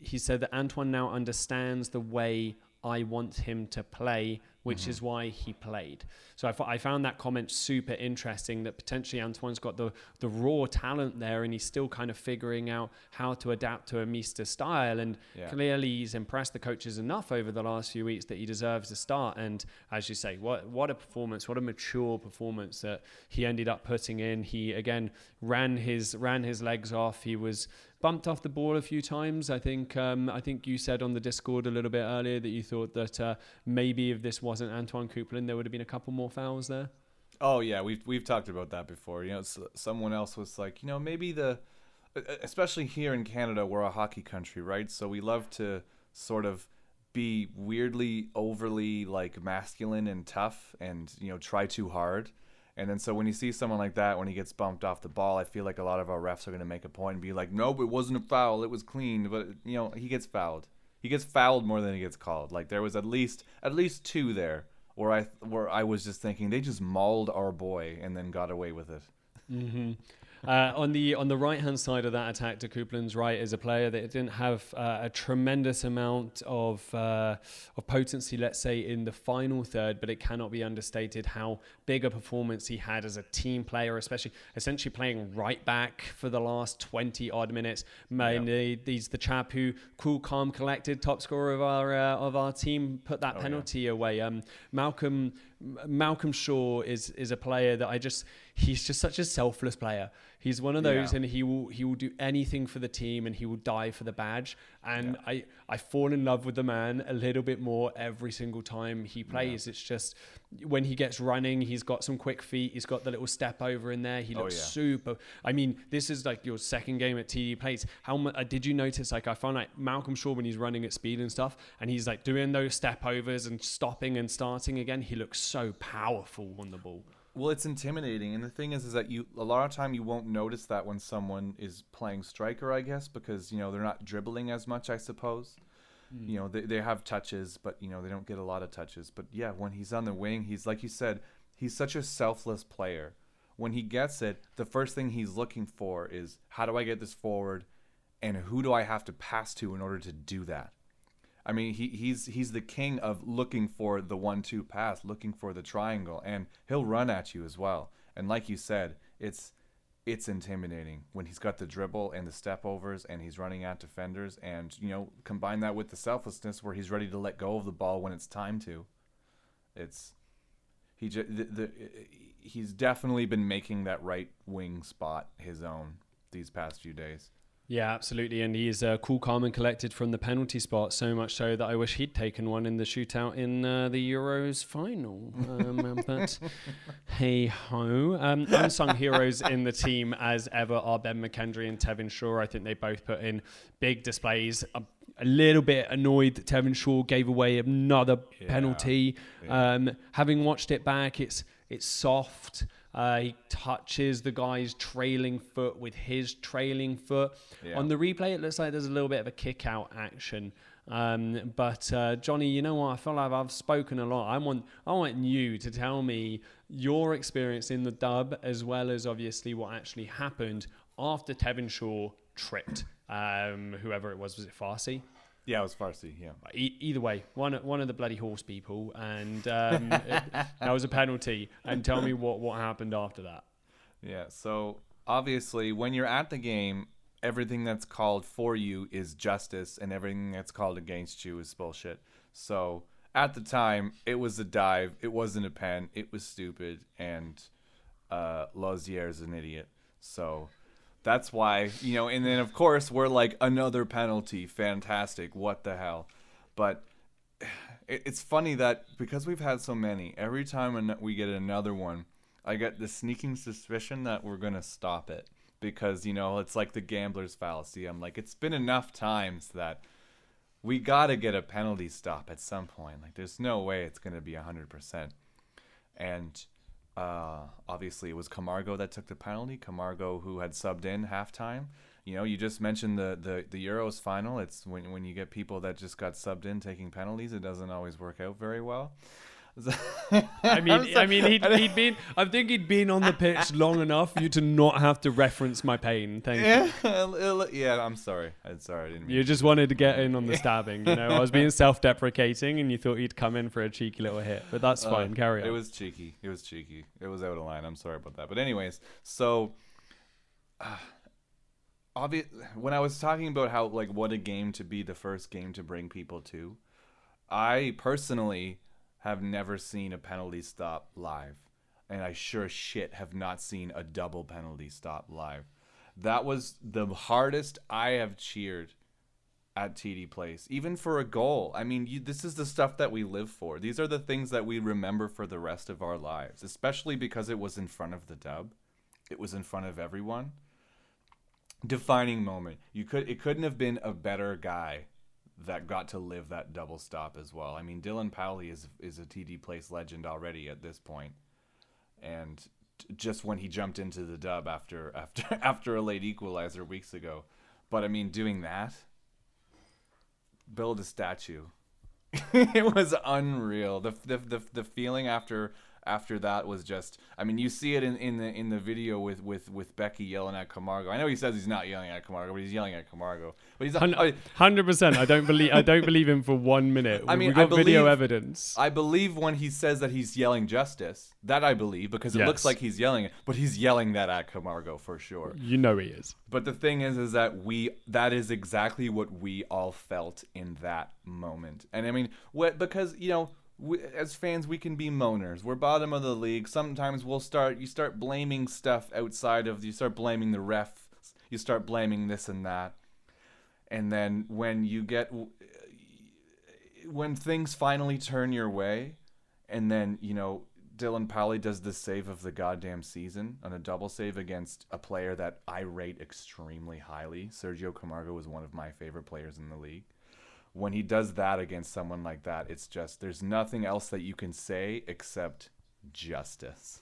he said that Antoine now understands the way I want him to play, which mm-hmm. is why he played. So I, f- I found that comment super interesting that potentially Antoine's got the, the raw talent there and he's still kind of figuring out how to adapt to a Mista style. And Yeah. clearly he's impressed the coaches enough over the last few weeks that he deserves a start. And as you say, what, what a performance, what a mature performance that he ended up putting in. He, again, ran his, ran his legs off. He was bumped off the ball a few times. I think um, I think you said on the Discord a little bit earlier that you thought that uh, maybe if this wasn't Antoine Coupland, there would have been a couple more fouls there. Oh yeah, we've we've talked about that before. You know, someone else was like, you know, maybe the, especially here in Canada, we're a hockey country, right? So we love to sort of be weirdly overly like masculine and tough and you know try too hard. And then so when you see someone like that when he gets bumped off the ball, I feel like a lot of our refs are going to make a point and be like, "Nope, it wasn't a foul. It was clean." But you know, he gets fouled. He gets fouled more than he gets called. Like there was at least at least two there where I where I was just thinking they just mauled our boy and then got away with it. Mm-hmm. Uh, on the on the right hand side of that attack to Coupland's right is a player that didn't have uh, a tremendous amount of uh, of potency, let's say, in the final third, but it cannot be understated how big a performance he had as a team player, especially essentially playing right back for the last twenty odd minutes. Man, yeah. he's the chap who cool, calm, collected, top scorer of our uh, of our team, put that oh, penalty yeah. away. Um, Malcolm Malcolm Shaw is is a player that I just he's just such a selfless player. He's one of those, yeah. and he will he will do anything for the team, and he will die for the badge. And yeah. I I fall in love with the man a little bit more every single time he plays. Yeah. It's just when he gets running, he's got some quick feet. He's got the little step over in there. He oh, looks oh, super. I mean, this is like your second game at TD Place. How much uh, did you notice? Like I found like Malcolm Shaw when he's running at speed and stuff, and he's like doing those step overs and stopping and starting again. He looks so powerful on the ball. Well, it's intimidating, and the thing is, is that you a lot of time you won't notice that when someone is playing striker, I guess, because you know they're not dribbling as much, I suppose. Mm. You know, they they have touches, but you know they don't get a lot of touches. But yeah, when he's on the wing, he's like you said, he's such a selfless player. When he gets it, the first thing he's looking for is how do I get this forward, and who do I have to pass to in order to do that. I mean, he, he's he's the king of looking for the one-two pass, looking for the triangle, and he'll run at you as well. And like you said, it's it's intimidating when he's got the dribble and the step overs, and he's running at defenders, and you know, combine that with the selflessness where he's ready to let go of the ball when it's time to. It's he just the, the he's definitely been making that right wing spot his own these past few days. Yeah, absolutely. And he's uh, cool, calm, and collected from the penalty spot. So much so that I wish he'd taken one in the shootout in uh, the Euros final. Um, but [laughs] hey ho. Um, unsung heroes in the team, as ever, are Ben McKendry and Tevin Shaw. I think they both put in big displays. A, a little bit annoyed that Tevin Shaw gave away another yeah. penalty. Yeah. Um, having watched it back, it's it's soft. Uh, he touches the guy's trailing foot with his trailing foot. Yeah. On the replay, it looks like there's a little bit of a kick out action. Um, but uh, Johnny, you know what? I feel like I've spoken a lot. I want I want you to tell me your experience in the dub, as well as obviously what actually happened after Tevin Shaw tripped um, whoever it was. Was it Farsi? Yeah, it was Farsi. Yeah. E- either way, one one of the bloody horse people, and um, [laughs] it, that was a penalty. And tell me what what happened after that. Yeah. So obviously, when you're at the game, everything that's called for you is justice, and everything that's called against you is bullshit. So at the time, it was a dive. It wasn't a pen. It was stupid, and uh, Lozier is an idiot. So that's why, you know, and then of course we're like another penalty, fantastic. What the hell? But [sighs] it's funny that because we've had so many, every time we get another one, I get the sneaking suspicion that we're going to stop it because, you know, it's like the gambler's fallacy. I'm like it's been enough times that we got to get a penalty stop at some point. Like there's no way it's going to be 100%. And uh, obviously, it was Camargo that took the penalty. Camargo, who had subbed in halftime. You know, you just mentioned the, the, the Euros final. It's when when you get people that just got subbed in taking penalties, it doesn't always work out very well. I [laughs] mean, I mean, he'd, he'd been. I think he'd been on the pitch [laughs] long enough for you to not have to reference my pain. Thank yeah, you. Yeah, I'm sorry. I'm sorry. I didn't. you just wanted to get in on the [laughs] stabbing. You know, I was being self-deprecating, and you thought he'd come in for a cheeky little hit, but that's uh, fine. Carry on. It was cheeky. It was cheeky. It was out of line. I'm sorry about that. But anyways, so. Uh, obvious when I was talking about how like what a game to be the first game to bring people to, I personally have never seen a penalty stop live. And I sure shit have not seen a double penalty stop live. That was the hardest I have cheered at TD Place, even for a goal. I mean, you, this is the stuff that we live for. These are the things that we remember for the rest of our lives, especially because it was in front of the dub. It was in front of everyone. Defining moment. You could it couldn't have been a better guy that got to live that double stop as well. I mean, Dylon Powley is is a TD Place legend already at this point, and just when he jumped into the dub after [laughs] after after a late equalizer weeks ago, but I mean, doing that, build a statue. [laughs] it was unreal. The, the the the feeling after after that was just I mean you see it in, in the in the video with, with, with Beckie yelling at Camargo. I know he says he's not yelling at Camargo, but he's yelling at Camargo. But he's hundred percent. I don't believe I don't believe him for one minute. [laughs] I mean, we got believe, video evidence. I believe when he says that he's yelling justice. That I believe because it Yes. looks like he's yelling it, but he's yelling that at Camargo for sure. You know he is. But the thing is, is that we that is exactly what we all felt in that moment. And I mean, what because you know, we, as fans, we can be moaners. We're bottom of the league. Sometimes we'll start. You start blaming stuff outside of. You start blaming the refs. You start blaming this and that. And then when you get when things finally turn your way, and then you know Dylon Powley does the save of the goddamn season on a double save against a player that I rate extremely highly. Sergio Camargo is one of my favorite players in the league. When he does that against someone like that, it's just there's nothing else that you can say except justice.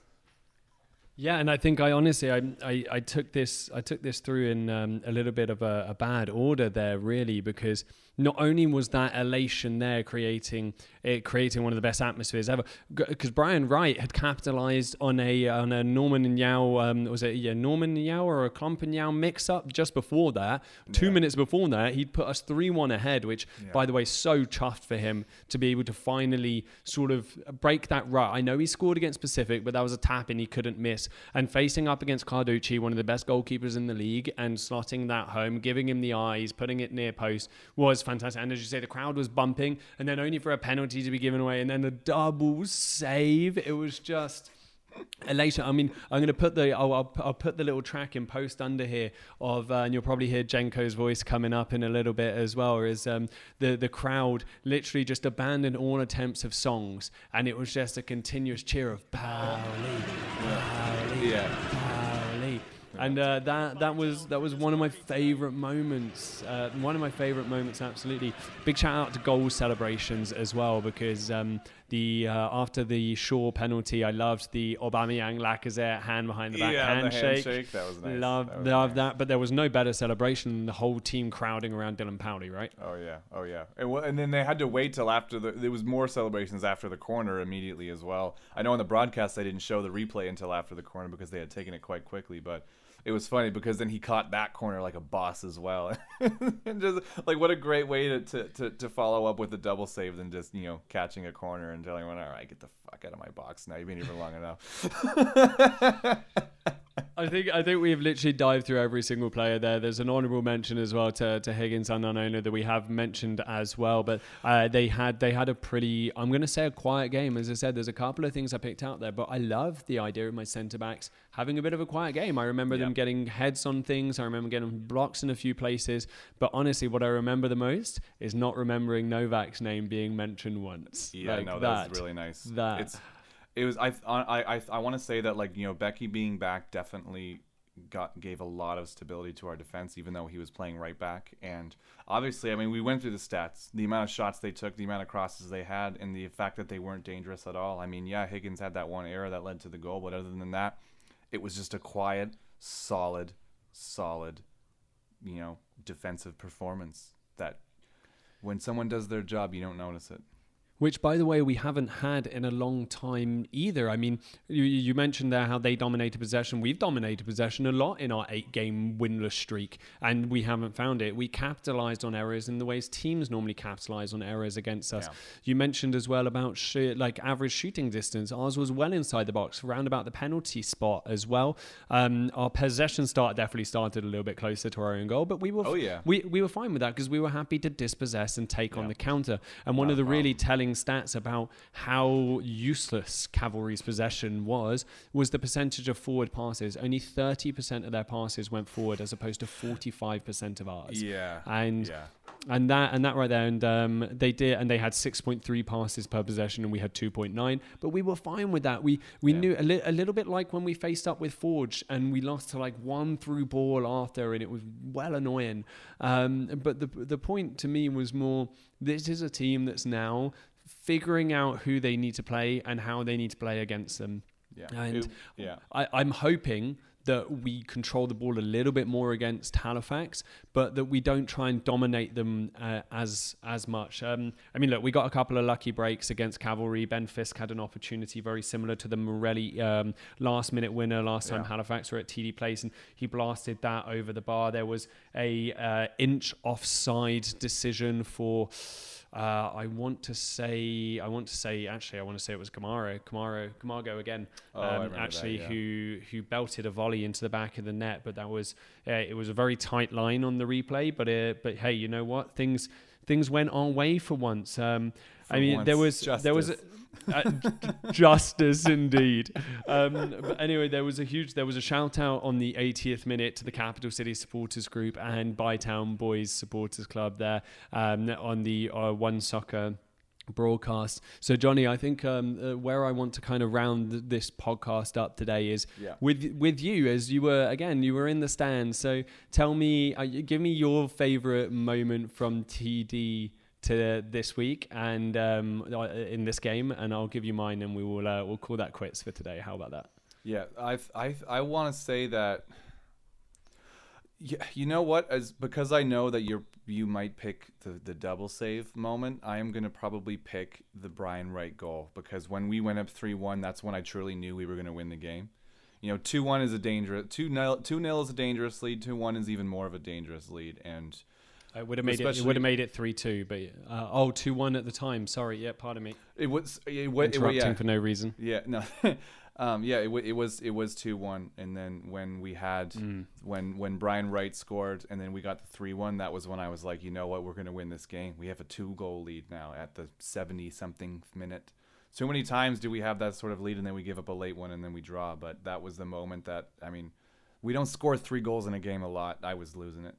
Yeah, and I think I honestly I, I, I took this I took this through in um, a little bit of a, a bad order there really because not only was that elation there creating it creating one of the best atmospheres ever because Brian Wright had capitalized on a on a Norman and Yao um, was it yeah Norman and Yao or a Klomp and Yao mix up just before that. Two Yeah. minutes before that he'd put us three one ahead which by the way so chuffed for him to be able to finally sort of break that rut. I know he scored against Pacific but that was a tap in he couldn't miss. And facing up against Carducci one of the best goalkeepers in the league and slotting that home giving him the eyes putting it near post was fantastic and as you say the crowd was bumping and then only for a penalty to be given away and then the double save it was just Later, I mean, I'm going to put the I'll, I'll, I'll put the little track in post under here of, uh, and you'll probably hear Jenko's voice coming up in a little bit as well. Is um, the the crowd literally just abandoned all attempts of songs, and it was just a continuous cheer of Pauli, Pauli, Yeah. Pauli. And uh, that that was that was one of my favorite moments. Uh, one of my favorite moments, absolutely. Big shout out to goal celebrations as well because um, the uh, after the Shaw penalty, I loved the Aubameyang Lacazette hand behind the back Yeah, the handshake. handshake, that was nice. Loved That loved nice. that. But there was no better celebration than the whole team crowding around Dylon Powley, right? Oh yeah, oh yeah, and, wha- and then they had to wait till after the. There was more celebrations after the corner immediately as well. I know on the broadcast they didn't show the replay until after the corner because they had taken it quite quickly, but it was funny because then he caught that corner like a boss as well. [laughs] and just like what a great way to, to, to, to follow up with a double save than just you know catching a corner and telling everyone, all right, get the fuck out of my box now. You've been here for long enough. [laughs] I think I think we've literally dived through every single player there. There's an honourable mention as well to, to Higgins and Onona that we have mentioned as well. But uh, they had they had a pretty I'm going to say a quiet game. As I said, there's a couple of things I picked out there, but I love the idea of my centre backs having a bit of a quiet game. I remember them getting heads on things. I remember getting blocks in a few places. But honestly, what I remember the most is not remembering Novak's name being mentioned once. Yeah, like no, that. that was really nice. that. It's it was I I I, I want to say that like you know Beckie being back definitely got gave a lot of stability to our defense, even though he was playing right back. And obviously, I mean, we went through the stats, the amount of shots they took, the amount of crosses they had, and the fact that they weren't dangerous at all. I mean, yeah, Higgins had that one error that led to the goal, but other than that, it was just a quiet, solid, solid, you know, defensive performance that. When someone does their job, you don't notice it. Which, by the way, we haven't had in a long time either. I mean, you, you mentioned there how they dominated possession. We've dominated possession a lot in our eight game winless streak, and we haven't found it. We capitalized on errors in the ways teams normally capitalize on errors against us. Yeah. You mentioned as well about sh- like average shooting distance. Ours was well inside the box, round about the penalty spot as well. Um, our possession start definitely started a little bit closer to our own goal, but we were Oh, yeah. we, we were fine with that because we were happy to dispossess and take on the counter. And one of the really telling stats about how useless cavalry's possession was was the percentage of forward passes. Only 30% of their passes went forward as opposed to 45% of ours. Yeah. And yeah. and that and that right there, and um, they did, and they had six point three passes per possession, and we had two point nine. But we were fine with that. We we Yeah. knew a, li- a little bit like when we faced up with Forge, and we lost to like one through ball after, and it was well annoying. Um, but the the point to me was more: this is a team that's now figuring out who they need to play and how they need to play against them. Yeah. And It- yeah. I, I'm hoping that we control the ball a little bit more against Halifax, but that we don't try and dominate them uh, as as much. Um, I mean, look, we got a couple of lucky breaks against Cavalry. Ben Fisk had an opportunity very similar to the Morelli um, last minute winner last time Yeah. Halifax were at TD Place, and he blasted that over the bar. There was a uh, inch offside decision for. Uh, I want to say, I want to say, actually, I want to say it was Kamaro, Kamaro, Camargo again. Oh, I um, remember that, actually, yeah. who who belted a volley into the back of the net, but that was uh, it was a very tight line on the replay. But uh, but hey, you know what? Things things went our way for once. Um, I For mean, there once, was there was. justice. Uh, justice indeed. Um, but anyway, there was a huge, there was a shout out on the 80th minute to the Capital City Supporters Group and Bytown Boys Supporters Club there um, on the uh, One Soccer broadcast. So, Johnny, I think um, uh, where I want to kind of round th- this podcast up today is Yeah. with with you, as you were again, you were in the stands. So, tell me, uh, give me your favorite moment from TD to this week and um, uh, in this game, and I'll give you mine, and we will uh, we'll call that quits for today. How about that? Yeah, I I I want to say that. Yeah, you know what? As because I know that you're you might pick the the double save moment. I am gonna probably pick the Brian Wright goal because when we went up three one, that's when I truly knew we were gonna win the game. You know, two one is a dangerous two nil two nil is a dangerous lead. Two one is even more of a dangerous lead, and It would have made it. It would have made it three two, but uh, oh, two one at the time. Sorry, yeah, pardon me. it was it, it, Interrupting yeah. for no reason. Yeah, no, [laughs] um, yeah, it, it was it was two one, and then when we had Mm. when when Brian Wright scored, and then we got the three one, that was when I was like, you know what, we're gonna win this game. We have a two goal lead now at the seventy something minute. So many times do we have that sort of lead, and then we give up a late one, and then we draw. But that was the moment that I mean, we don't score three goals in a game a lot. I was losing it.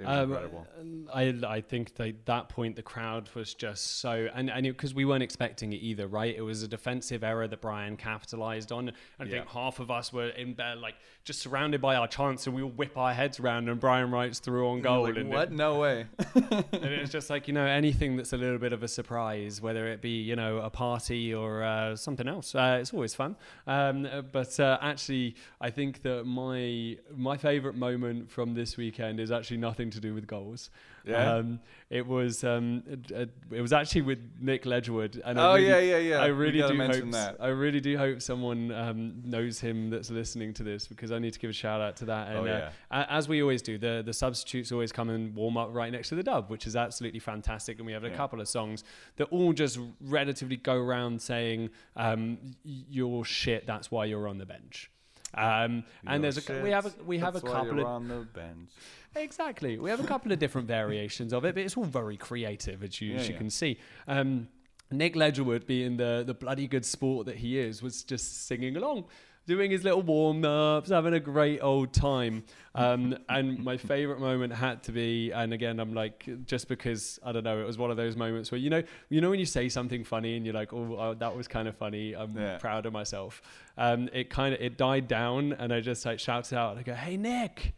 It Um, incredible. I I think that that point the crowd was just so and and because we weren't expecting it either, right? It was a defensive error that Brian capitalized on. I think half of us were in bed, like just surrounded by our chance, and we all whip our heads around, and Brian Wright's through on goal. Like, and it- what? No way. [laughs] [laughs] and it was just like you know anything that's a little bit of a surprise, whether it be you know a party or uh, something else. Uh, it's always fun. Um, uh, but uh, actually, I think that my my favorite moment from this weekend is actually nothing to do with goals. Yeah? Um, it was um, it, it- it was actually with Nik Ledgerwood. And I Oh, really, yeah, yeah, yeah. I really do mention hope. that. I really do hope someone um, knows him that's listening to this because I need to give a shout out to that. And, Oh, uh, yeah. a- as we always do, the the substitutes always come and warm up right next to the dub, which is absolutely fantastic. And we have a Yeah. couple of songs that all just relatively go around saying, um, "You're shit. That's why you're on the bench." Um, and there's a we have a, we have a That's why couple of on the bench. exactly we have a couple of different variations of it, but it's all very creative as you, Yeah, as you yeah. can see. Um, Nik Ledgerwood, being the the bloody good sport that he is, was just singing along. Doing his little warm ups, having a great old time. Um, and my favorite moment had to be, and again, I'm like, just because I don't know, it was one of those moments where you know, you know, when you say something funny and you're like, oh, oh that was kind of funny. I'm Yeah. proud of myself. Um, it kind of it died down, and I just like shouted out, I go, hey Nik,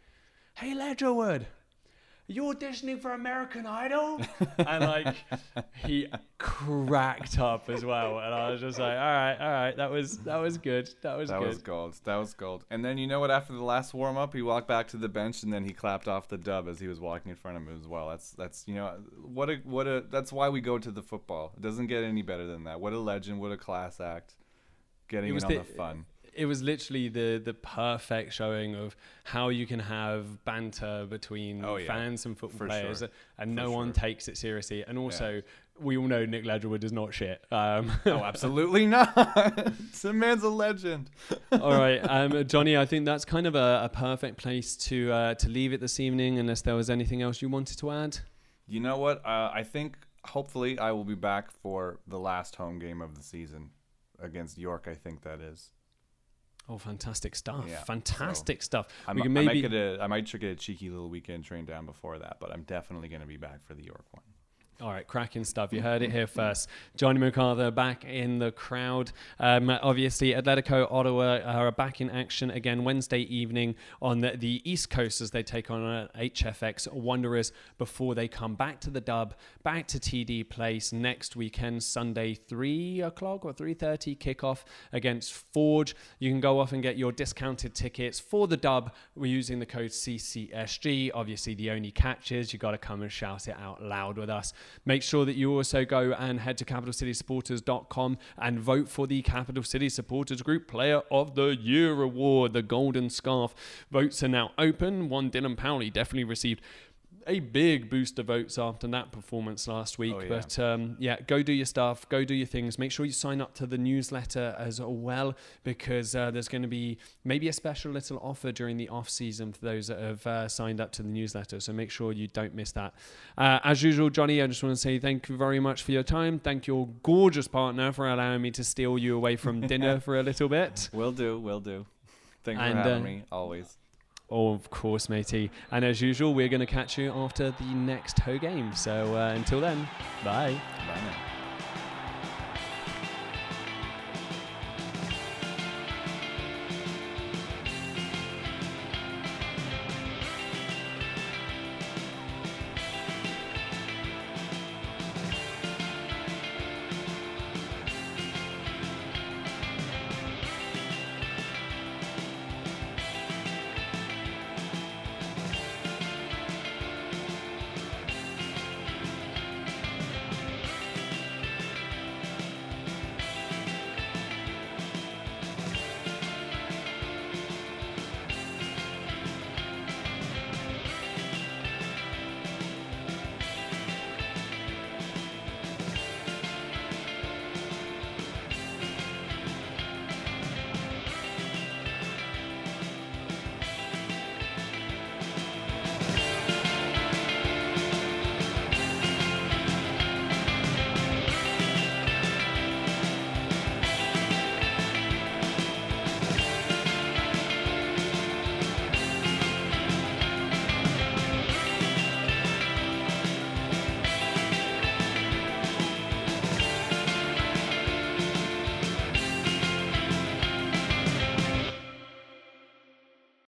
hey Ledgerwood, are you auditioning for American Idol? [laughs] and like he cracked up as well, and I was just like, all right, all right, that was that was good, that was good. That good. was gold. That was gold. And then you know what? After the last warm up, he walked back to the bench and then he clapped off the dub as he was walking in front of him as well. That's that's you know what a what a that's why we go to the football. It doesn't get any better than that. What a legend! What a class act. Getting It in on the- the fun. It was literally the the perfect showing of how you can have banter between Oh, yeah. fans and football For players, sure. and no For one takes it seriously. And also, we all know Nik Ledgerwood is not shit. Um, [laughs] Oh, absolutely not. [laughs] this man's a legend. All [laughs] right, um, Johnny. I think that's kind of a, a perfect place to uh, to leave it this evening. Unless there was anything else you wanted to add. You know what? Uh, I think hopefully I will be back for the last home game of the season against York. I think that is. Oh, fantastic stuff! Yeah, fantastic stuff. I'm, we can I might get a, I might get a cheeky little weekend train down before that, but I'm definitely going to be back for the York one. All right, cracking stuff. You heard it here first. Johnny McArthur back in the crowd. Um, obviously, Atletico Ottawa are back in action again Wednesday evening on the, the East Coast as they take on uh, HFX Wanderers before they come back to the dub, back to TD Place next weekend, Sunday, 3 o'clock or 3.30 kickoff against Forge. You can go off and get your discounted tickets for the dub We're using the code CCSG. Obviously, the only catch is you got to come and shout it out loud with us. Make sure that you also go and head to capitalcitysupporters.com and vote for the Capital City Supporters Group Player of the Year award, the Golden Scarf. Votes are now open. One Dylon Powley definitely received a big boost of votes after that performance last week. Oh, yeah. But um, yeah, go do your stuff, go do your things. Make sure you sign up to the newsletter as well because uh, there's going to be maybe a special little offer during the off season for those that have uh, signed up to the newsletter. So make sure you don't miss that. Uh, as usual, Johnny, I just want to say thank you very much for your time. Thank your gorgeous partner for allowing me to steal you away from [laughs] dinner for a little bit. Will do, will do. Thanks And, for having uh, me, always. Of course, matey. And as usual, we're going to catch you after the next Ho game. So uh, until then, bye. Bye now.